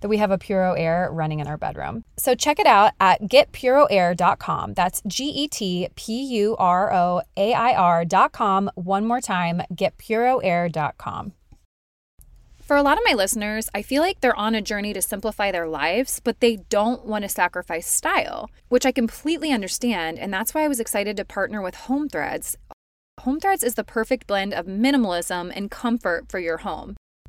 that we have a Puro Air running in our bedroom. So check it out at getpuroair.com. That's G E T P U R O A I R.com. One more time, getpuroair.com. For a lot of my listeners, I feel like they're on a journey to simplify their lives, but they don't want to sacrifice style, which I completely understand. And that's why I was excited to partner with Home Threads. Home Threads is the perfect blend of minimalism and comfort for your home.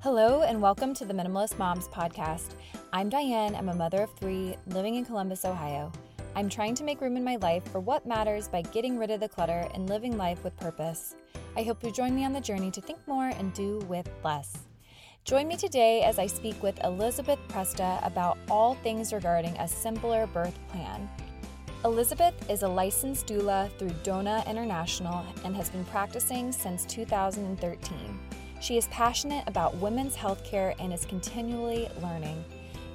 Hello, and welcome to the Minimalist Moms podcast. I'm Diane. I'm a mother of three living in Columbus, Ohio. I'm trying to make room in my life for what matters by getting rid of the clutter and living life with purpose. I hope you join me on the journey to think more and do with less. Join me today as I speak with Elizabeth Presta about all things regarding a simpler birth plan. Elizabeth is a licensed doula through Dona International and has been practicing since 2013. She is passionate about women's healthcare and is continually learning.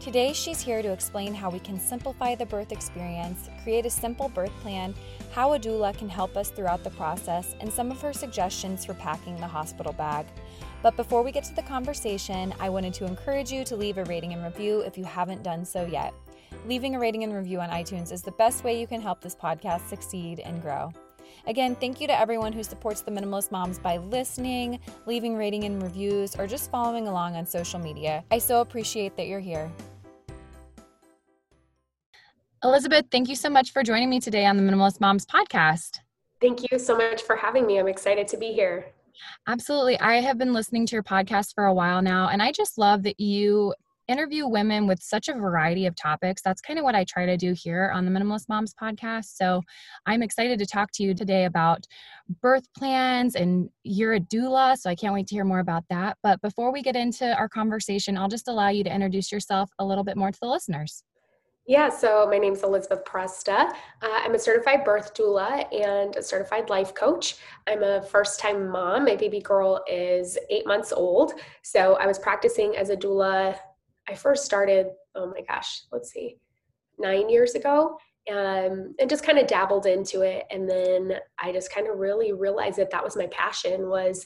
Today, she's here to explain how we can simplify the birth experience, create a simple birth plan, how a doula can help us throughout the process, and some of her suggestions for packing the hospital bag. But before we get to the conversation, I wanted to encourage you to leave a rating and review if you haven't done so yet. Leaving a rating and review on iTunes is the best way you can help this podcast succeed and grow. Again, thank you to everyone who supports the Minimalist Moms by listening, leaving rating and reviews, or just following along on social media. I so appreciate that you're here. Elizabeth, thank you so much for joining me today on the Minimalist Moms podcast. Thank you so much for having me. I'm excited to be here. Absolutely. I have been listening to your podcast for a while now, and I just love that you interview women with such a variety of topics. That's kind of what I try to do here on the Minimalist Moms podcast. So I'm excited to talk to you today about birth plans, and you're a doula, so I can't wait to hear more about that. But before we get into our conversation, I'll just allow you to introduce yourself a little bit more to the listeners. Yeah, so my name is Elizabeth Presta. Uh, I'm a certified birth doula and a certified life coach. I'm a first time mom. My baby girl is eight months old. So I was practicing as a doula I first started, oh my gosh, let's see, nine years ago. Um, and just kind of dabbled into it. And then I just kind of really realized that that was my passion was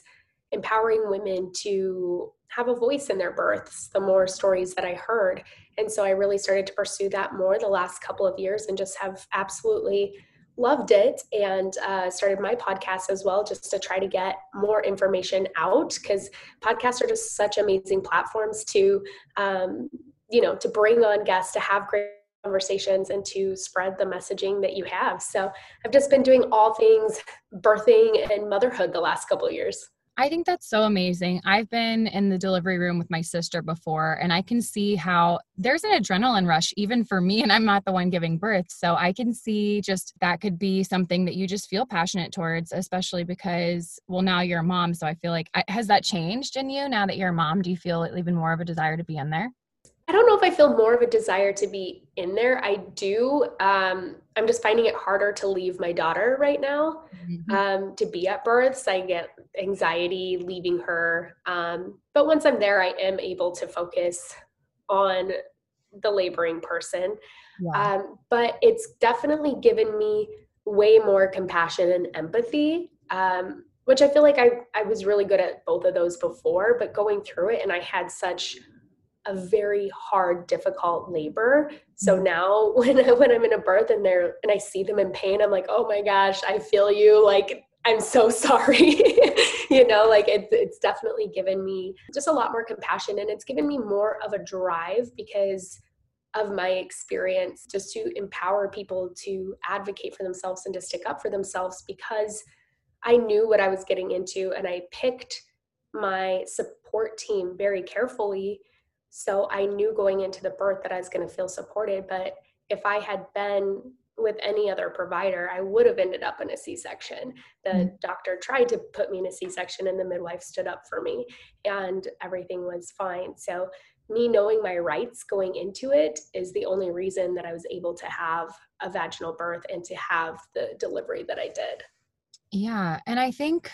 empowering women to have a voice in their births, the more stories that I heard. And so I really started to pursue that more the last couple of years and just have absolutely loved it and uh, started my podcast as well just to try to get more information out because podcasts are just such amazing platforms to um, you know to bring on guests to have great conversations and to spread the messaging that you have. So i've just been doing all things birthing and motherhood the last couple of years I think that's so amazing. I've been in the delivery room with my sister before, and I can see how there's an adrenaline rush, even for me, and I'm not the one giving birth. So I can see just that could be something that you just feel passionate towards, especially because, well, now you're a mom. So I feel like, has that changed in you now that you're a mom? Do you feel even more of a desire to be in there? I don't know if I feel more of a desire to be in there. I do. Um, I'm just finding it harder to leave my daughter right now mm-hmm. um, to be at births. I get anxiety leaving her. Um, but once I'm there, I am able to focus on the laboring person. Yeah. Um, but it's definitely given me way more compassion and empathy, um, which I feel like I, I was really good at both of those before, but going through it and I had such a very hard, difficult labor. So mm-hmm. now when I, when I'm in a birth and they're and I see them in pain, I'm like, oh my gosh, I feel you. Like I'm so sorry. you know, like it, it's definitely given me just a lot more compassion and it's given me more of a drive because of my experience just to empower people to advocate for themselves and to stick up for themselves because I knew what I was getting into and I picked my support team very carefully so I knew going into the birth that I was going to feel supported. But if I had been with any other provider, I would have ended up in a C section. The mm-hmm. doctor tried to put me in a C section, and the midwife stood up for me, and everything was fine. So, me knowing my rights going into it is the only reason that I was able to have a vaginal birth and to have the delivery that I did. Yeah. And I think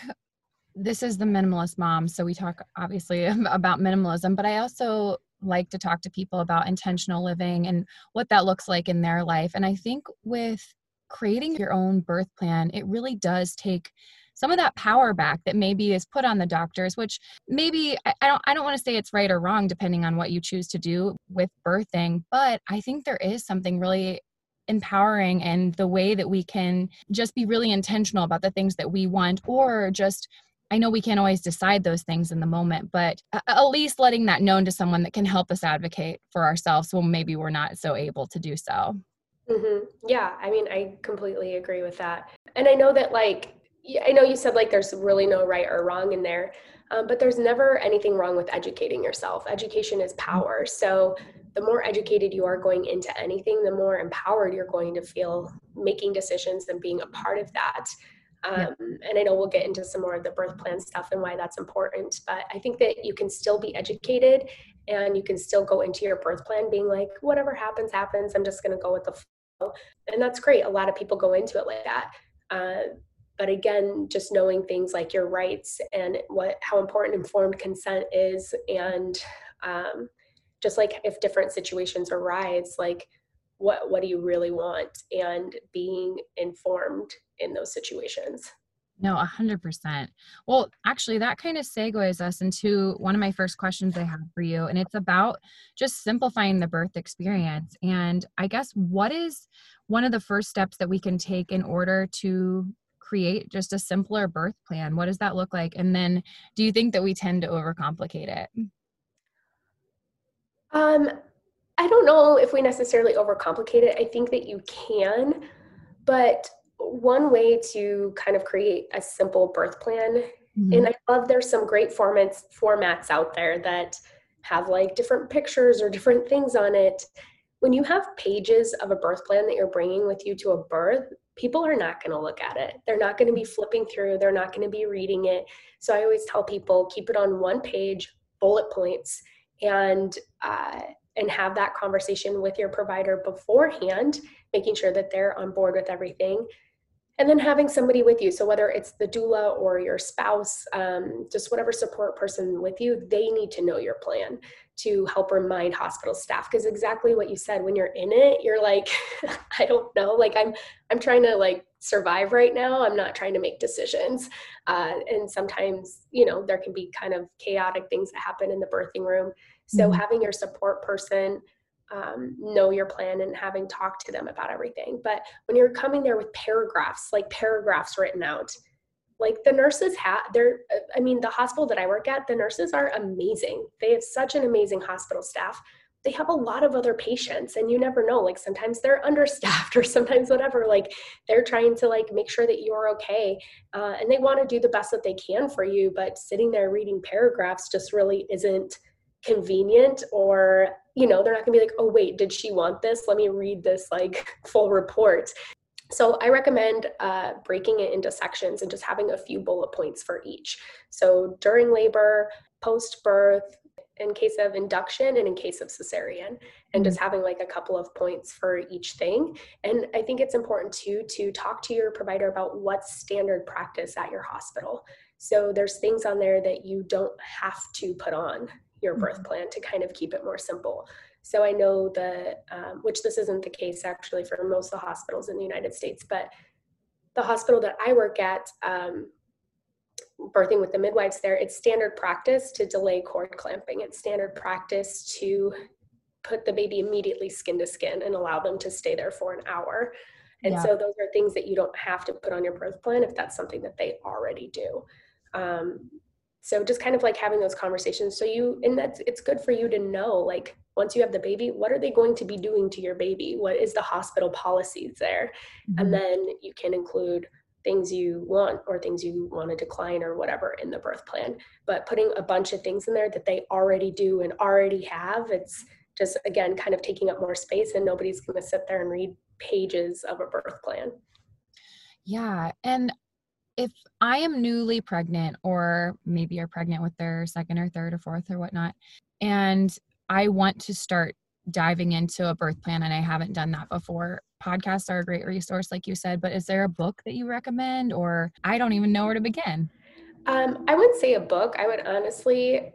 this is the minimalist mom. So we talk obviously about minimalism, but I also like to talk to people about intentional living and what that looks like in their life. And I think with creating your own birth plan, it really does take some of that power back that maybe is put on the doctors which maybe I, don't i don't want to say it's right or wrong depending on what you choose to do with birthing but i think there is something really empowering and the way that we can just be really intentional about the things that we want or just I know we can't always decide those things in the moment, but at least letting that known to someone that can help us advocate for ourselves when maybe we're not so able to do so. Mm-hmm. Yeah, I mean, I completely agree with that. And I know that, like, I know you said like there's really no right or wrong in there, um, but there's never anything wrong with educating yourself. Education is power. So the more educated you are going into anything, the more empowered you're going to feel making decisions and being a part of that. Um, yeah. And I know we'll get into some more of the birth plan stuff and why that's important. But I think that you can still be educated and you can still go into your birth plan being like, whatever happens, happens. I'm just going to go with the flow. And that's great. A lot of people go into it like that. Uh, but again, just knowing things like your rights and what how important informed consent is, and um, just like if different situations arise, like what what do you really want, and being informed in those situations. No, a hundred percent. Well, actually, that kind of segues us into one of my first questions I have for you, and it's about just simplifying the birth experience. And I guess what is one of the first steps that we can take in order to create just a simpler birth plan? What does that look like? And then, do you think that we tend to overcomplicate it? Um, I don't know if we necessarily overcomplicate it. I think that you can, but one way to kind of create a simple birth plan mm-hmm. and i love there's some great formats formats out there that have like different pictures or different things on it. When you have pages of a birth plan that you're bringing with you to a birth people are not going to look at it. They're not going to be flipping through. They're not going to be reading it. So i always tell people keep it on one page bullet points and uh, and have that conversation with your provider beforehand making sure that they're on board with everything. And then having somebody with you. So whether it's the doula or your spouse um, just whatever support person with you they need to know your plan to help remind hospital staff. Because exactly what you said when you're in it you're like i don't know. Like i'm i'm trying to like survive right now. I'm not trying to make decisions. Uh, and sometimes you know there can be kind of chaotic things that happen in the birthing room so mm-hmm. having your support person um, know your plan and having talked to them about everything. But when you're coming there with paragraphs, like paragraphs written out, like the nurses have, they're, I mean, the hospital that I work at, the nurses are amazing. They have such an amazing hospital staff. They have a lot of other patients, and you never know. Like sometimes they're understaffed, or sometimes whatever. Like they're trying to like make sure that you're okay, uh, and they want to do the best that they can for you. But sitting there reading paragraphs just really isn't convenient or you know they're not going to be like oh wait did she want this? Let me read this like full report. So i recommend uh, breaking it into sections and just having a few bullet points for each. So during labor post birth in case of induction and in case of cesarean and mm-hmm. just having like a couple of points for each thing. And i think it's important too to talk to your provider about what's standard practice at your hospital. So there's things on there that you don't have to put on your birth mm-hmm. plan to kind of keep it more simple so i know the um, which this isn't the case actually for most of the hospitals in the united states but the hospital that i work at um, birthing with the midwives there, it's standard practice to delay cord clamping. It's standard practice to put the baby immediately skin to skin and allow them to stay there for an hour. And yeah. so those are things that you don't have to put on your birth plan if that's something that they already do. Um, so just kind of like having those conversations. So you, and that's, it's good for you to know, like, once you have the baby, what are they going to be doing to your baby? What is the hospital policies there? Mm-hmm. And then you can include things you want or things you want to decline or whatever in the birth plan. But putting a bunch of things in there that they already do and already have, it's just again kind of taking up more space and nobody's going to sit there and read pages of a birth plan. Yeah. And if I am newly pregnant, or maybe you're pregnant with their second or third or fourth or whatnot, and I want to start diving into a birth plan and I haven't done that before, podcasts are a great resource, like you said, but is there a book that you recommend or I don't even know where to begin? Um, I would say a book. I would honestly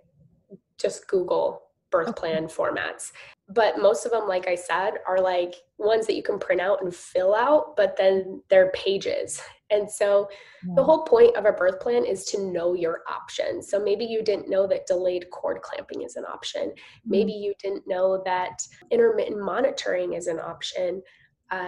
just Google birth okay. plan formats. But most of them, like I said, are like ones that you can print out and fill out, but then they're pages. And so yeah. the whole point of a birth plan is to know your options. So maybe you didn't know that delayed cord clamping is an option. Mm-hmm. Maybe you didn't know that intermittent monitoring is an option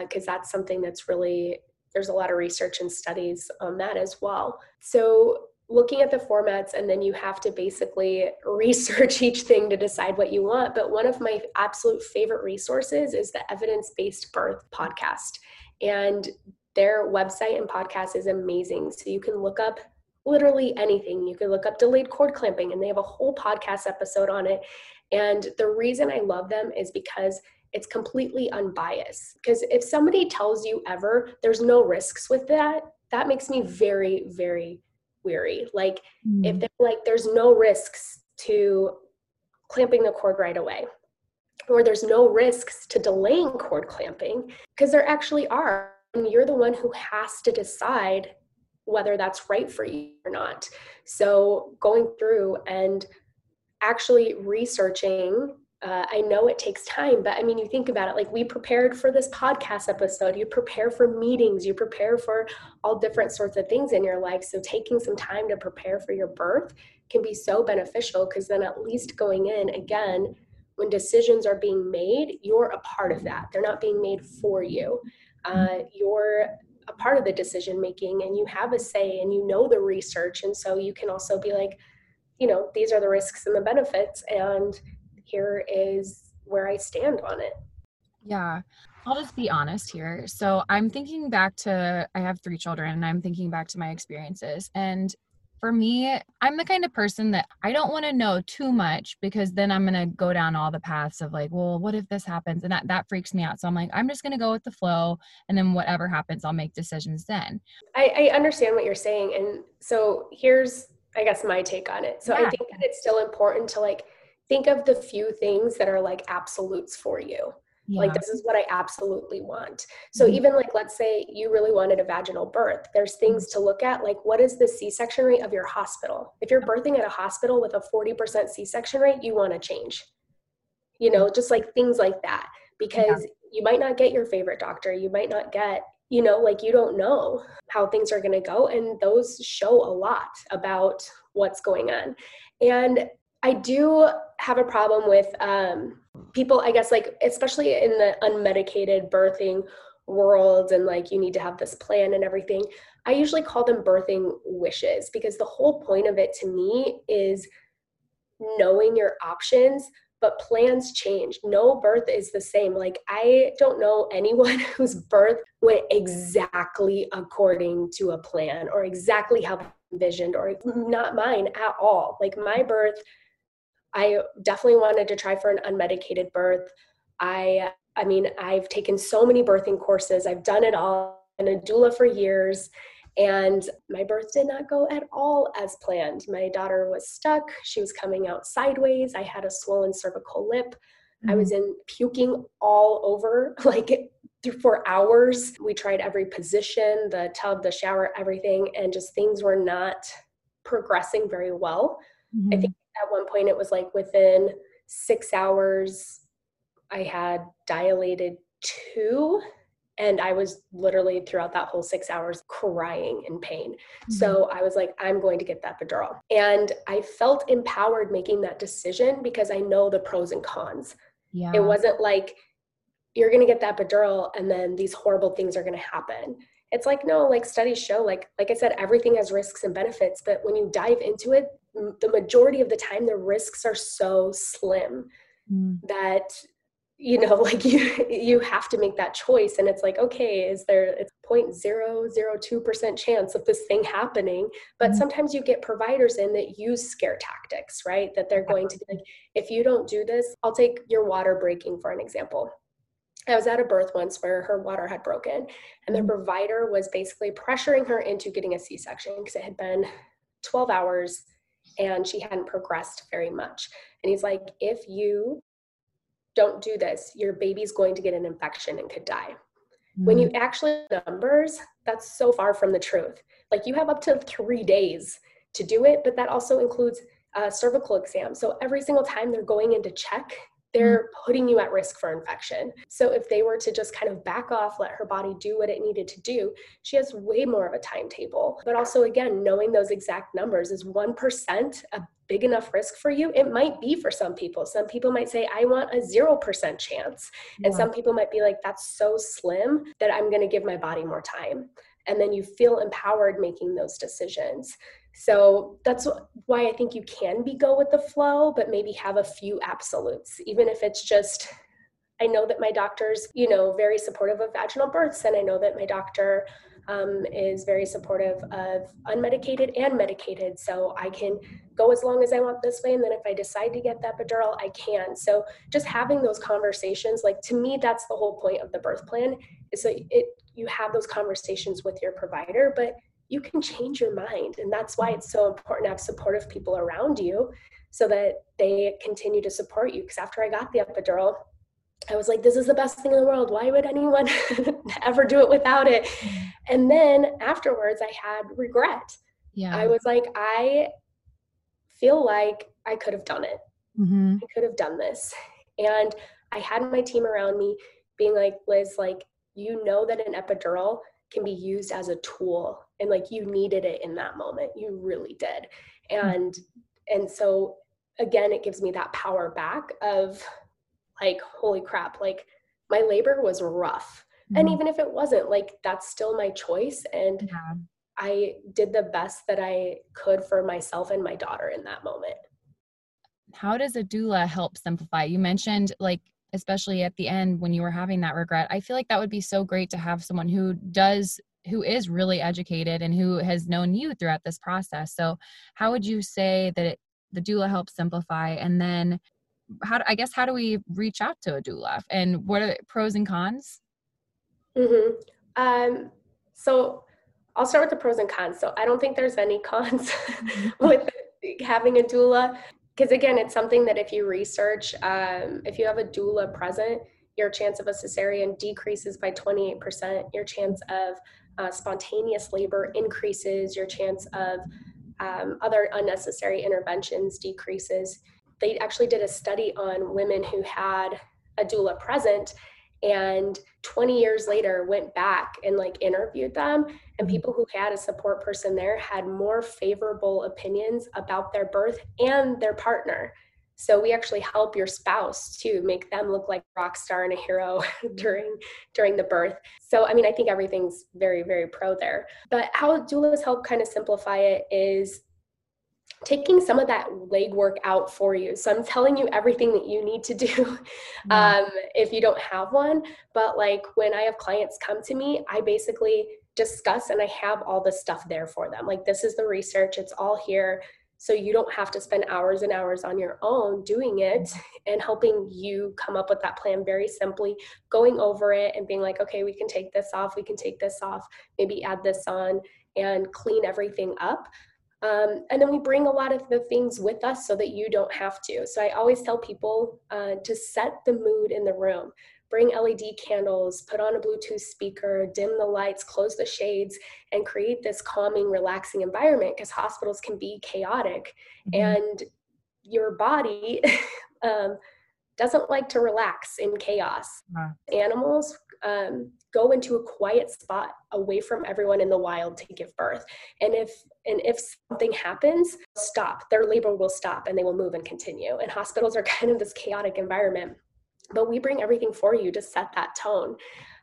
because uh, that's something that's really there's a lot of research and studies on that as well. So looking at the formats and then you have to basically research each thing to decide what you want. But one of my absolute favorite resources is the Evidence Based Birth podcast. And their website and podcast is amazing. So you can look up literally anything. You can look up delayed cord clamping, and they have a whole podcast episode on it. And the reason I love them is because it's completely unbiased. Because if somebody tells you ever there's no risks with that, that makes me very, very weary. Like mm. if they're like there's no risks to clamping the cord right away, or there's no risks to delaying cord clamping, because there actually are. And you're the one who has to decide whether that's right for you or not. So going through and actually researching uh, I know it takes time, but I mean, you think about it like we prepared for this podcast episode, you prepare for meetings, you prepare for all different sorts of things in your life. So, taking some time to prepare for your birth can be so beneficial because then at least going in again, when decisions are being made, you're a part of that. They're not being made for you. Uh, you're a part of the decision making and you have a say and you know the research. And so you can also be like, you know, these are the risks and the benefits. And here is where I stand on it. Yeah. I'll just be honest here. So I'm thinking back to, I have three children and I'm thinking back to my experiences. And for me, I'm the kind of person that I don't want to know too much because then I'm going to go down all the paths of like, well, what if this happens? And that, that freaks me out. So I'm like, I'm just going to go with the flow. And then whatever happens, I'll make decisions then. I, I understand what you're saying. And so here's, I guess, my take on it. So yeah. I think that it's still important to like, think of the few things that are like absolutes for you. Yeah. Like, this is what I absolutely want. So, mm-hmm. even like, let's say you really wanted a vaginal birth, there's things to look at, like, what is the C section rate of your hospital? If you're birthing at a hospital with a 40% C section rate, you want to change. You know, just like things like that, because yeah. you might not get your favorite doctor, you might not get, you know, like, you don't know how things are going to go. And those show a lot about what's going on. And I do have a problem with um, people, I guess, like, especially in the unmedicated birthing world and like you need to have this plan and everything. I usually call them birthing wishes because the whole point of it to me is knowing your options, but plans change. No birth is the same. Like, I don't know anyone whose birth went exactly according to a plan or exactly how envisioned, or not mine at all. Like, my birth I definitely wanted to try for an unmedicated birth. I I mean, I've taken so many birthing courses. I've done it all. and a doula for years And my birth did not go at all as planned. My daughter was stuck. She was coming out sideways. I had a swollen cervical lip. Mm-hmm. I was in puking all over, like for hours. We tried every position, the tub, the shower, everything, and just things were not progressing very well. Mm-hmm. I think at one point it was like within six hours, I had dilated two and I was literally throughout that whole six hours crying in pain. Mm-hmm. So I was like, I'm going to get that epidural. And I felt empowered making that decision because I know the pros and cons. Yeah. It wasn't like, you're going to get that epidural and then these horrible things are going to happen. It's like, no, like studies show, like, like I said, everything has risks and benefits, but when you dive into it, the majority of the time, the risks are so slim mm. that you know like you you have to make that choice and it's like okay is there it's 0.002% chance of this thing happening but mm-hmm. sometimes you get providers in that use scare tactics right that they're going to be like if you don't do this i'll take your water breaking for an example I was at a birth once where her water had broken, and the mm-hmm. provider was basically pressuring her into getting a C section because it had been 12 hours and she hadn't progressed very much. And he's like, if you don't do this, your baby's going to get an infection and could die. Mm-hmm. When you mm. actually numbers, that's so far from the truth. Like you have up to three days to do it, but that also includes a cervical exam. So every single time they're going in to check, they're mm-hmm. putting you at risk for infection. So if they were to just kind of back off, let her body do what it needed to do, she has way more of a timetable. But also, again, knowing those exact numbers is 1% a big enough risk for you? It might be for some people. Some people might say, I want a 0% chance. Yeah. And some people might be like, that's so slim that I'm going to give my body more time. And then you feel empowered making those decisions. So that's why I think you can be go with the flow, but maybe have a few absolutes, even if it's just I know that my doctor's, you know, very supportive of vaginal births, and I know that my doctor um, is very supportive of unmedicated and medicated. So I can go as long as I want this way, and then if I decide to get that epidural, I can. So just having those conversations, like to me, that's the whole point of the birth plan, is that it you have those conversations with your provider, but you can change your mind. And that's why it's so important to have supportive people around you so that they continue to support you. Because after I got the epidural, I was like, this is the best thing in the world. Why would anyone ever do it without it? Mm-hmm. And then afterwards, I had regret. Yeah. I was like, I feel like I could have done it. Mm-hmm. I could have done this. And I had my team around me being like, Liz, like, you know that an epidural can be used as a tool and like you needed it in that moment you really did. And and so again it gives me that power back of like holy crap like my labor was rough. Mm-hmm. and even if it wasn't like that's still my choice and yeah. i did the best that i could for myself and my daughter in that moment. How does a doula help simplify? You mentioned like especially at the end when you were having that regret i feel like that would be so great to have someone who does who is really educated and who has known you throughout this process. So, how would you say that it, the doula helps simplify? And then, how I guess how do we reach out to a doula? And what are the pros and cons? Mm-hmm. Um, so, I'll start with the pros and cons. So, I don't think there's any cons with having a doula because again, it's something that if you research, um, if you have a doula present, your chance of a cesarean decreases by 28%. Your chance of uh, spontaneous labor increases, your chance of um, other unnecessary interventions decreases. They actually did a study on women who had a doula present and 20 years later went back and like interviewed them and mm-hmm. people who had a support person there had more favorable opinions about their birth and their partner so we actually help your spouse to make them look like rock star and a hero during during the birth. So I mean, I think everything's very very pro there. But how doulas help kind of simplify it is taking some of that legwork out for you. So I'm telling you everything that you need to do um, if you don't have one. But like when I have clients come to me, I basically discuss and I have all the stuff there for them. Like this is the research, it's all here so you don't have to spend hours and hours on your own doing it and helping you come up with that plan very simply going over it and being like okay we can take this off we can take this off maybe add this on and clean everything up. Um, and then we bring a lot of the things with us so that you don't have to. So I always tell people uh, to set the mood in the room. Bring LED candles, put on a Bluetooth speaker, dim the lights, close the shades, and create this calming, relaxing environment because hospitals can be chaotic. Mm-hmm. And your body um, doesn't like to relax in chaos. Animals um, go into a quiet spot away from everyone in the wild to give birth and if and if something happens stop their labor will stop and they will move and continue and hospitals are kind of this chaotic environment but we bring everything for you to set that tone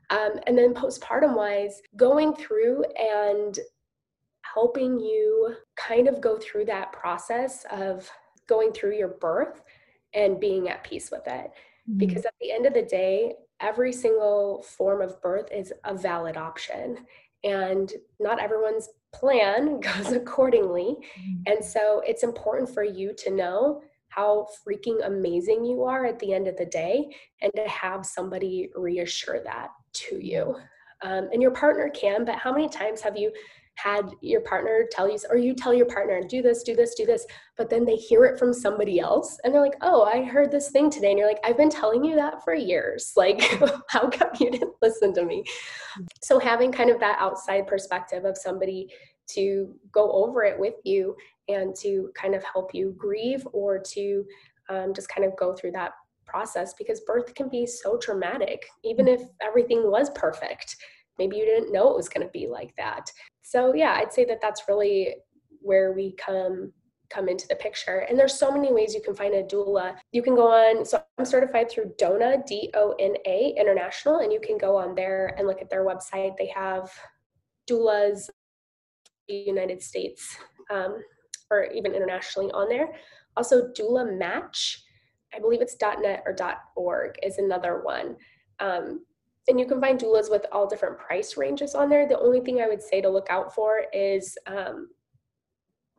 um, and then postpartum wise going through and helping you kind of go through that process of going through your birth and being at peace with it mm-hmm. because at the end of the day every single form of birth is a valid option and not everyone's plan goes accordingly mm-hmm. and so it's important for you to know how freaking amazing you are at the end of the day and to have somebody reassure that to you um, and your partner can but how many times have you had your partner tell you, or you tell your partner, do this, do this, do this, but then they hear it from somebody else and they're like, oh, I heard this thing today. And you're like, I've been telling you that for years. Like, how come you didn't listen to me? So, having kind of that outside perspective of somebody to go over it with you and to kind of help you grieve or to um, just kind of go through that process because birth can be so traumatic, even if everything was perfect. Maybe you didn't know it was going to be like that. So yeah i'd say that that's really where we come come into the picture. And there's so many ways you can find a doula. You can go on so i'm certified through dona d-o-n-a international and you can go on there and look at their website. They have doulas united states um, or even internationally on there also doula match i believe it's net or org is another one um, and you can find doulas with all different price ranges on there. The only thing I would say to look out for is um,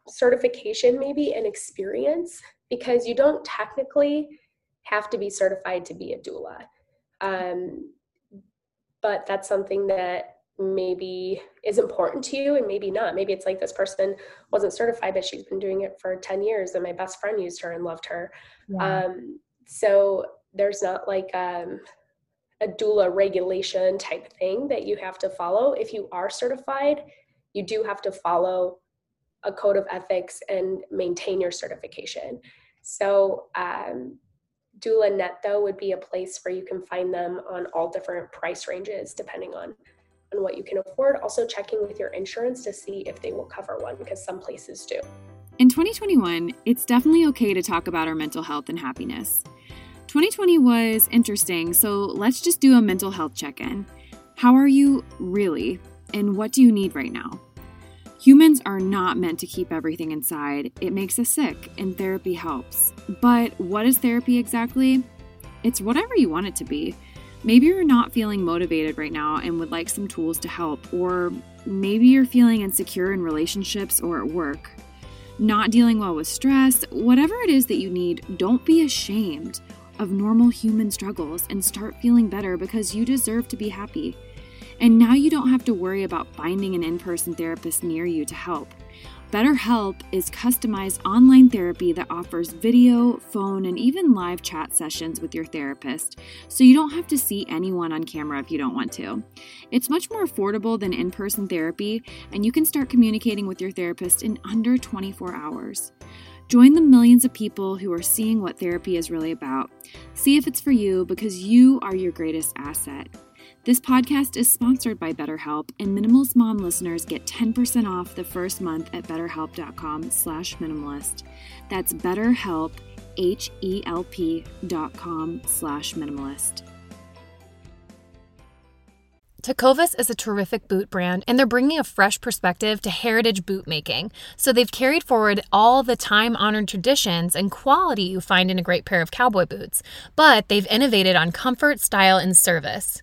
certification, maybe, and experience, because you don't technically have to be certified to be a doula. Um, but that's something that maybe is important to you and maybe not. Maybe it's like this person wasn't certified, but she's been doing it for 10 years and my best friend used her and loved her. Yeah. Um, so there's not like um, a doula regulation type thing that you have to follow. If you are certified, you do have to follow a code of ethics and maintain your certification. So, um, Doula Net though would be a place where you can find them on all different price ranges depending on on what you can afford. Also checking with your insurance to see if they will cover one because some places do. In 2021, it's definitely okay to talk about our mental health and happiness. 2020 was interesting, so let's just do a mental health check in. How are you really, and what do you need right now? Humans are not meant to keep everything inside. It makes us sick, and therapy helps. But what is therapy exactly? It's whatever you want it to be. Maybe you're not feeling motivated right now and would like some tools to help, or maybe you're feeling insecure in relationships or at work. Not dealing well with stress, whatever it is that you need, don't be ashamed of normal human struggles and start feeling better because you deserve to be happy. And now you don't have to worry about finding an in person therapist near you to help. BetterHelp is customized online therapy that offers video, phone, and even live chat sessions with your therapist, so you don't have to see anyone on camera if you don't want to. It's much more affordable than in person therapy, and you can start communicating with your therapist in under 24 hours. Join the millions of people who are seeing what therapy is really about. See if it's for you because you are your greatest asset. This podcast is sponsored by BetterHelp, and Minimalist Mom listeners get 10% off the first month at betterhelp.com slash minimalist. That's betterhelp, H-E-L-P dot com slash minimalist. Tecovas is a terrific boot brand, and they're bringing a fresh perspective to heritage boot making. So they've carried forward all the time honored traditions and quality you find in a great pair of cowboy boots, but they've innovated on comfort, style, and service.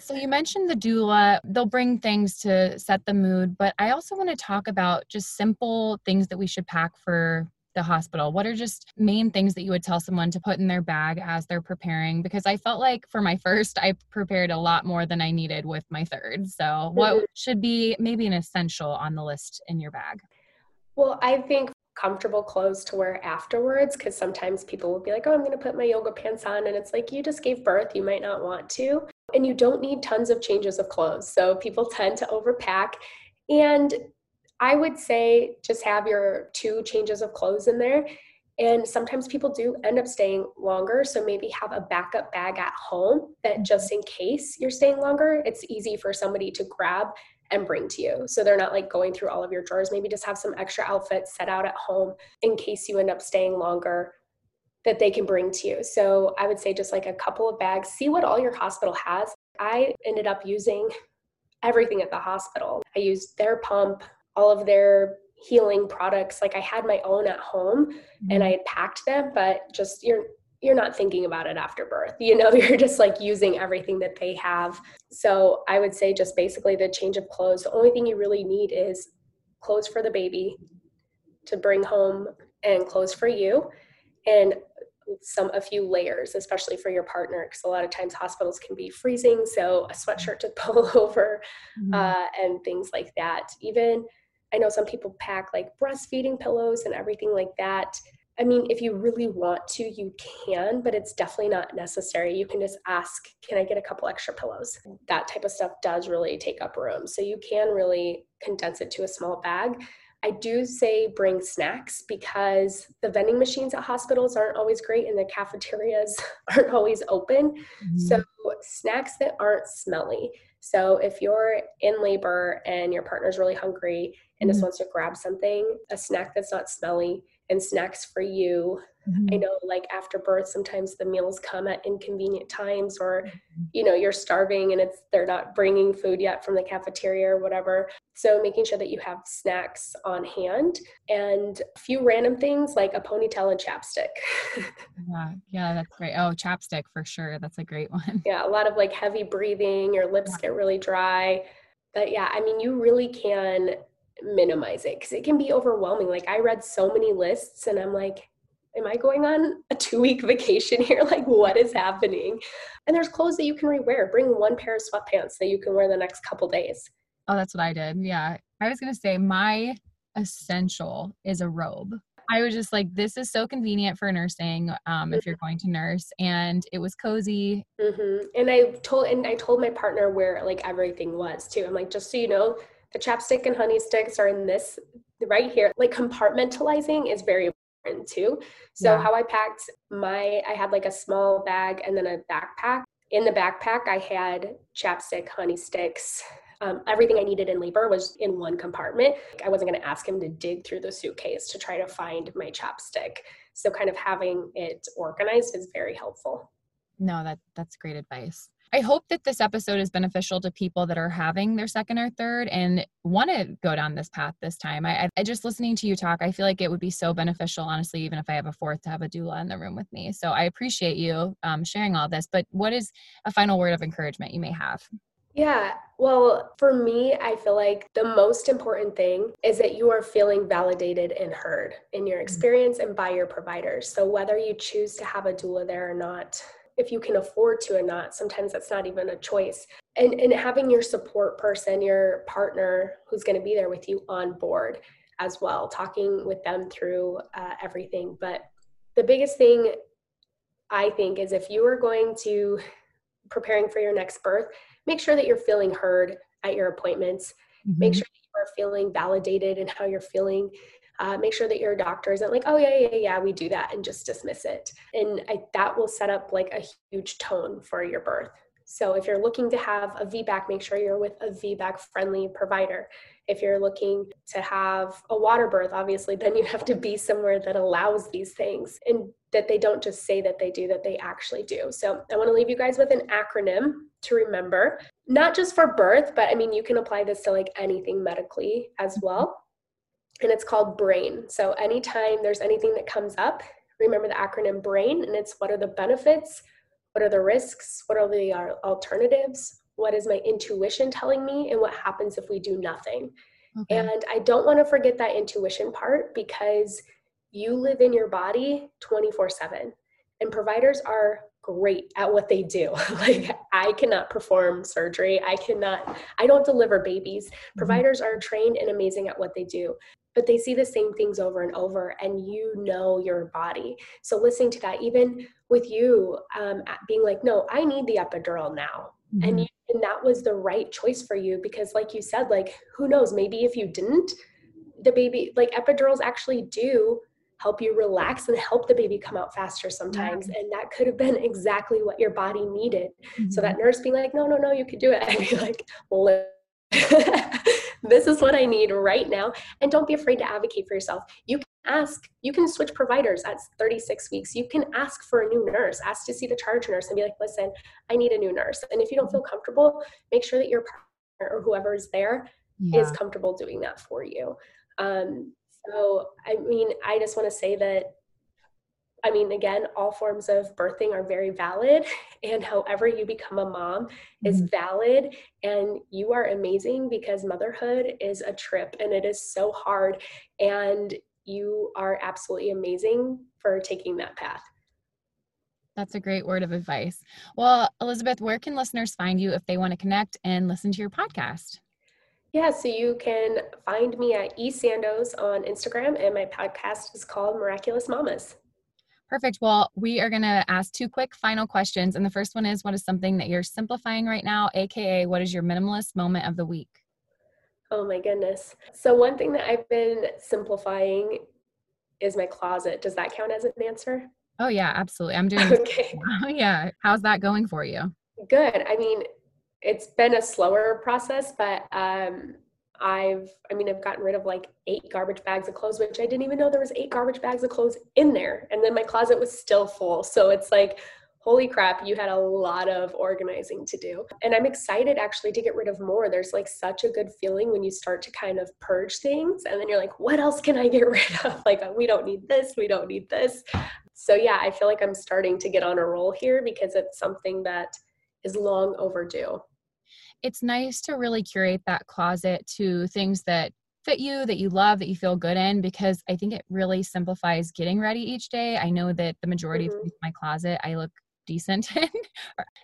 So you mentioned the doula, they'll bring things to set the mood, but I also want to talk about just simple things that we should pack for the hospital. What are just main things that you would tell someone to put in their bag as they're preparing? Because I felt like for my first, I prepared a lot more than I needed with my third. So, what mm-hmm. should be maybe an essential on the list in your bag? Well, I think comfortable clothes to wear afterwards because sometimes people will be like, oh, I'm going to put my yoga pants on. And it's like, you just gave birth. You might not want to. And you don't need tons of changes of clothes. So people tend to overpack. And I would say just have your two changes of clothes in there. And sometimes people do end up staying longer. So maybe have a backup bag at home that mm-hmm. just in case you're staying longer, it's easy for somebody to grab and bring to you. So they're not like going through all of your drawers. Maybe just have some extra outfits set out at home in case you end up staying longer that they can bring to you. So I would say just like a couple of bags, see what all your hospital has. I ended up using everything at the hospital. I used their pump, all of their healing products. Like I had my own at home mm-hmm. and I had packed them, but just you're you're not thinking about it after birth. You know, you're just like using everything that they have. So I would say just basically the change of clothes. The only thing you really need is clothes for the baby to bring home and clothes for you and some a few layers especially for your partner because a lot of times hospitals can be freezing so a sweatshirt to pull over mm-hmm. uh, and things like that even i know some people pack like breastfeeding pillows and everything like that I mean, if you really want to, you can, but it's definitely not necessary. You can just ask, can I get a couple extra pillows? That type of stuff does really take up room. So you can really condense it to a small bag. I do say bring snacks because the vending machines at hospitals aren't always great and the cafeterias aren't always open. Mm-hmm. So, snacks that aren't smelly. So, if you're in labor and your partner's really hungry and mm-hmm. just wants to grab something, a snack that's not smelly and snacks for you. Mm-hmm. I know like after birth sometimes the meals come at inconvenient times or mm-hmm. you know you're starving and it's they're not bringing food yet from the cafeteria or whatever. So making sure that you have snacks on hand and a few random things like a ponytail and chapstick. yeah, yeah, that's great. Oh, chapstick for sure. That's a great one. Yeah, a lot of like heavy breathing, your lips yeah. get really dry. But yeah, I mean you really can minimize it because it can be overwhelming. Like I read so many lists and I'm like, am I going on a two week vacation here? Like, what is happening? And there's clothes that you can rewear. Bring one pair of sweatpants that you can wear the next couple days. Oh, that's what I did. Yeah. I was going to say my essential is a robe. I was just like, this is so convenient for nursing um, if you're going to nurse, and it was cozy. Mm-hmm. And I told and I told my partner where like everything was too. I'm like, just so you know, the chapstick and honey sticks are in this right here. Like compartmentalizing is very important too. So yeah. how I packed my I had like a small bag and then a backpack. In the backpack I had chapstick, honey sticks, Um, everything I needed in labor was in one compartment. I wasn't going to ask him to dig through the suitcase to try to find my chapstick. So, kind of having it organized is very helpful. No, that that's great advice. I hope that this episode is beneficial to people that are having their second or third and want to go down this path this time. I, I, just listening to you talk, I feel like it would be so beneficial, honestly, even if I have a fourth, to have a doula in the room with me. So I appreciate you um, sharing all this. But what is a final word of encouragement you may have? Yeah, well, for me, I feel like the most important thing is that you are feeling validated and heard in your mm-hmm. experience and by your providers. So, whether you choose to have a doula there or not, if you can afford to or not sometimes that's not even a choice. And and having your support person your partner who's going to be there with you on board as well talking with them through uh, everything. But the biggest thing i think is if you are going to preparing for your next birth make sure that you're feeling heard at your appointments. Mm-hmm. make sure that you are feeling validated in how you're feeling uh, make sure that your doctor isn't like, oh yeah, yeah, yeah, we do that, and just dismiss it. And I, that will set up like a huge tone for your birth. So if you're looking to have a VBAC, make sure you're with a VBAC friendly provider. If you're looking to have a water birth, obviously, then you have to be somewhere that allows these things and that they don't just say that they do, that they actually do. So I want to leave you guys with an acronym to remember, not just for birth, but I mean, you can apply this to like anything medically as well and it's called BRAIN. So anytime there's anything that comes up, remember the acronym BRAIN, and it's what are the benefits, what are the risks, what are the uh, alternatives, what is my intuition telling me, and what happens if we do nothing. Okay. And I don't want to forget that intuition part because you live in your body 24 7, and providers are great at what they do. like I cannot perform surgery. I cannot I don't deliver babies. Mm-hmm. Providers are trained and amazing at what they do but they see the same things over and over and you know your body so listening to that even with you um, being like no i need the epidural now mm-hmm. and, you, and that was the right choice for you because like you said like who knows maybe if you didn't the baby like epidurals actually do help you relax and help the baby come out faster sometimes yeah. and that could have been exactly what your body needed mm-hmm. so that nurse being like no no no you could do it i'd be like well this is what I need right now. And don't be afraid to advocate for yourself. You can ask, you can switch providers at 36 weeks. You can ask for a new nurse, ask to see the charge nurse and be like, listen, I need a new nurse. And if you don't feel comfortable, make sure that your partner or whoever is there yeah. is comfortable doing that for you. Um, so, I mean, I just want to say that I mean, again, all forms of birthing are very valid, and however you become a mom is mm-hmm. valid. And you are amazing because motherhood is a trip and it is so hard. And you are absolutely amazing for taking that path. That's a great word of advice. Well, Elizabeth, where can listeners find you if they want to connect and listen to your podcast? Yeah, so you can find me at esandos on Instagram, and my podcast is called Miraculous Mamas. Perfect. Well, we are going to ask two quick final questions. And the first one is what is something that you're simplifying right now, AKA, what is your minimalist moment of the week? Oh my goodness. So, one thing that I've been simplifying is my closet. Does that count as an answer? Oh, yeah, absolutely. I'm doing okay. Oh, yeah. How's that going for you? Good. I mean, it's been a slower process, but um, I've, I mean, I've gotten rid of like eight garbage bags of clothes, which I didn't even know there was eight garbage bags of clothes in there. And then my closet was still full. So it's like, holy crap, you had a lot of organizing to do. And I'm excited actually to get rid of more. There's like such a good feeling when you start to kind of purge things. And then you're like, what else can I get rid of? Like, we don't need this, we don't need this. So yeah, I feel like I'm starting to get on a roll here because it's something that is long overdue it's nice to really curate that closet to things that fit you, that you love, that you feel good in, because I think it really simplifies getting ready each day. I know that the majority mm-hmm. of my closet, I look decent in.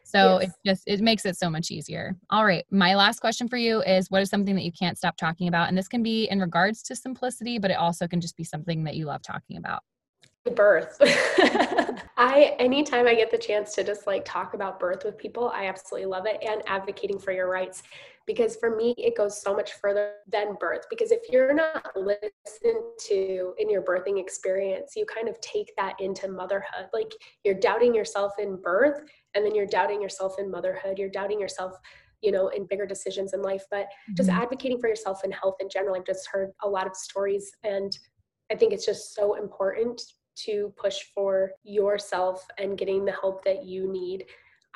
so yes. it just it makes it so much easier. All right. My last question for you is what is something that you can't stop talking about? And this can be in regards to simplicity, but it also can just be something that you love talking about birth. I anytime I get the chance to just like talk about birth with people, I absolutely love it and advocating for your rights because for me it goes so much further than birth because if you're not listened to in your birthing experience, you kind of take that into motherhood. Like you're doubting yourself in birth and then you're doubting yourself in motherhood, you're doubting yourself you know, in bigger decisions in life, but just mm-hmm. advocating for yourself and health in general. I've just heard a lot of stories and I think it's just so important to push for yourself and getting the help that you need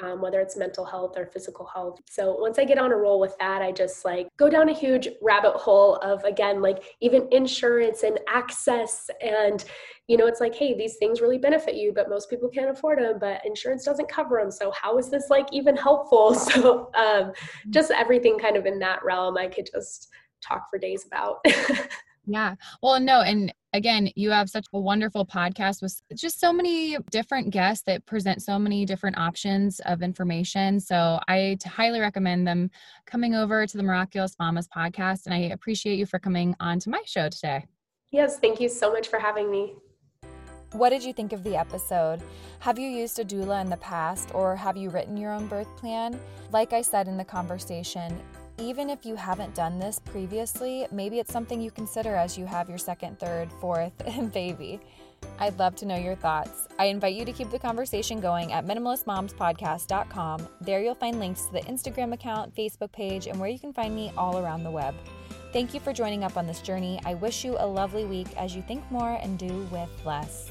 um, whether it's mental health or physical health. So once I get on a roll with that, I just like go down a huge rabbit hole of again, like even insurance and access. And, you know, it's like, hey, these things really benefit you, but most people can't afford them, but insurance doesn't cover them. So how is this like even helpful? So um, just everything kind of in that realm, I could just talk for days about. Yeah. Well, no, and again, you have such a wonderful podcast with just so many different guests that present so many different options of information. So I highly recommend them coming over to the Miraculous Mamas podcast. And I appreciate you for coming on to my show today. Yes, thank you so much for having me. What did you think of the episode? Have you used a doula in the past or have you written your own birth plan? Like I said in the conversation, even if you haven't done this previously, maybe it's something you consider as you have your second, third, fourth, and baby. I'd love to know your thoughts. I invite you to keep the conversation going at minimalistmomspodcast.com. There you'll find links to the Instagram account, Facebook page, and where you can find me all around the web. Thank you for joining up on this journey. I wish you a lovely week as you think more and do with less.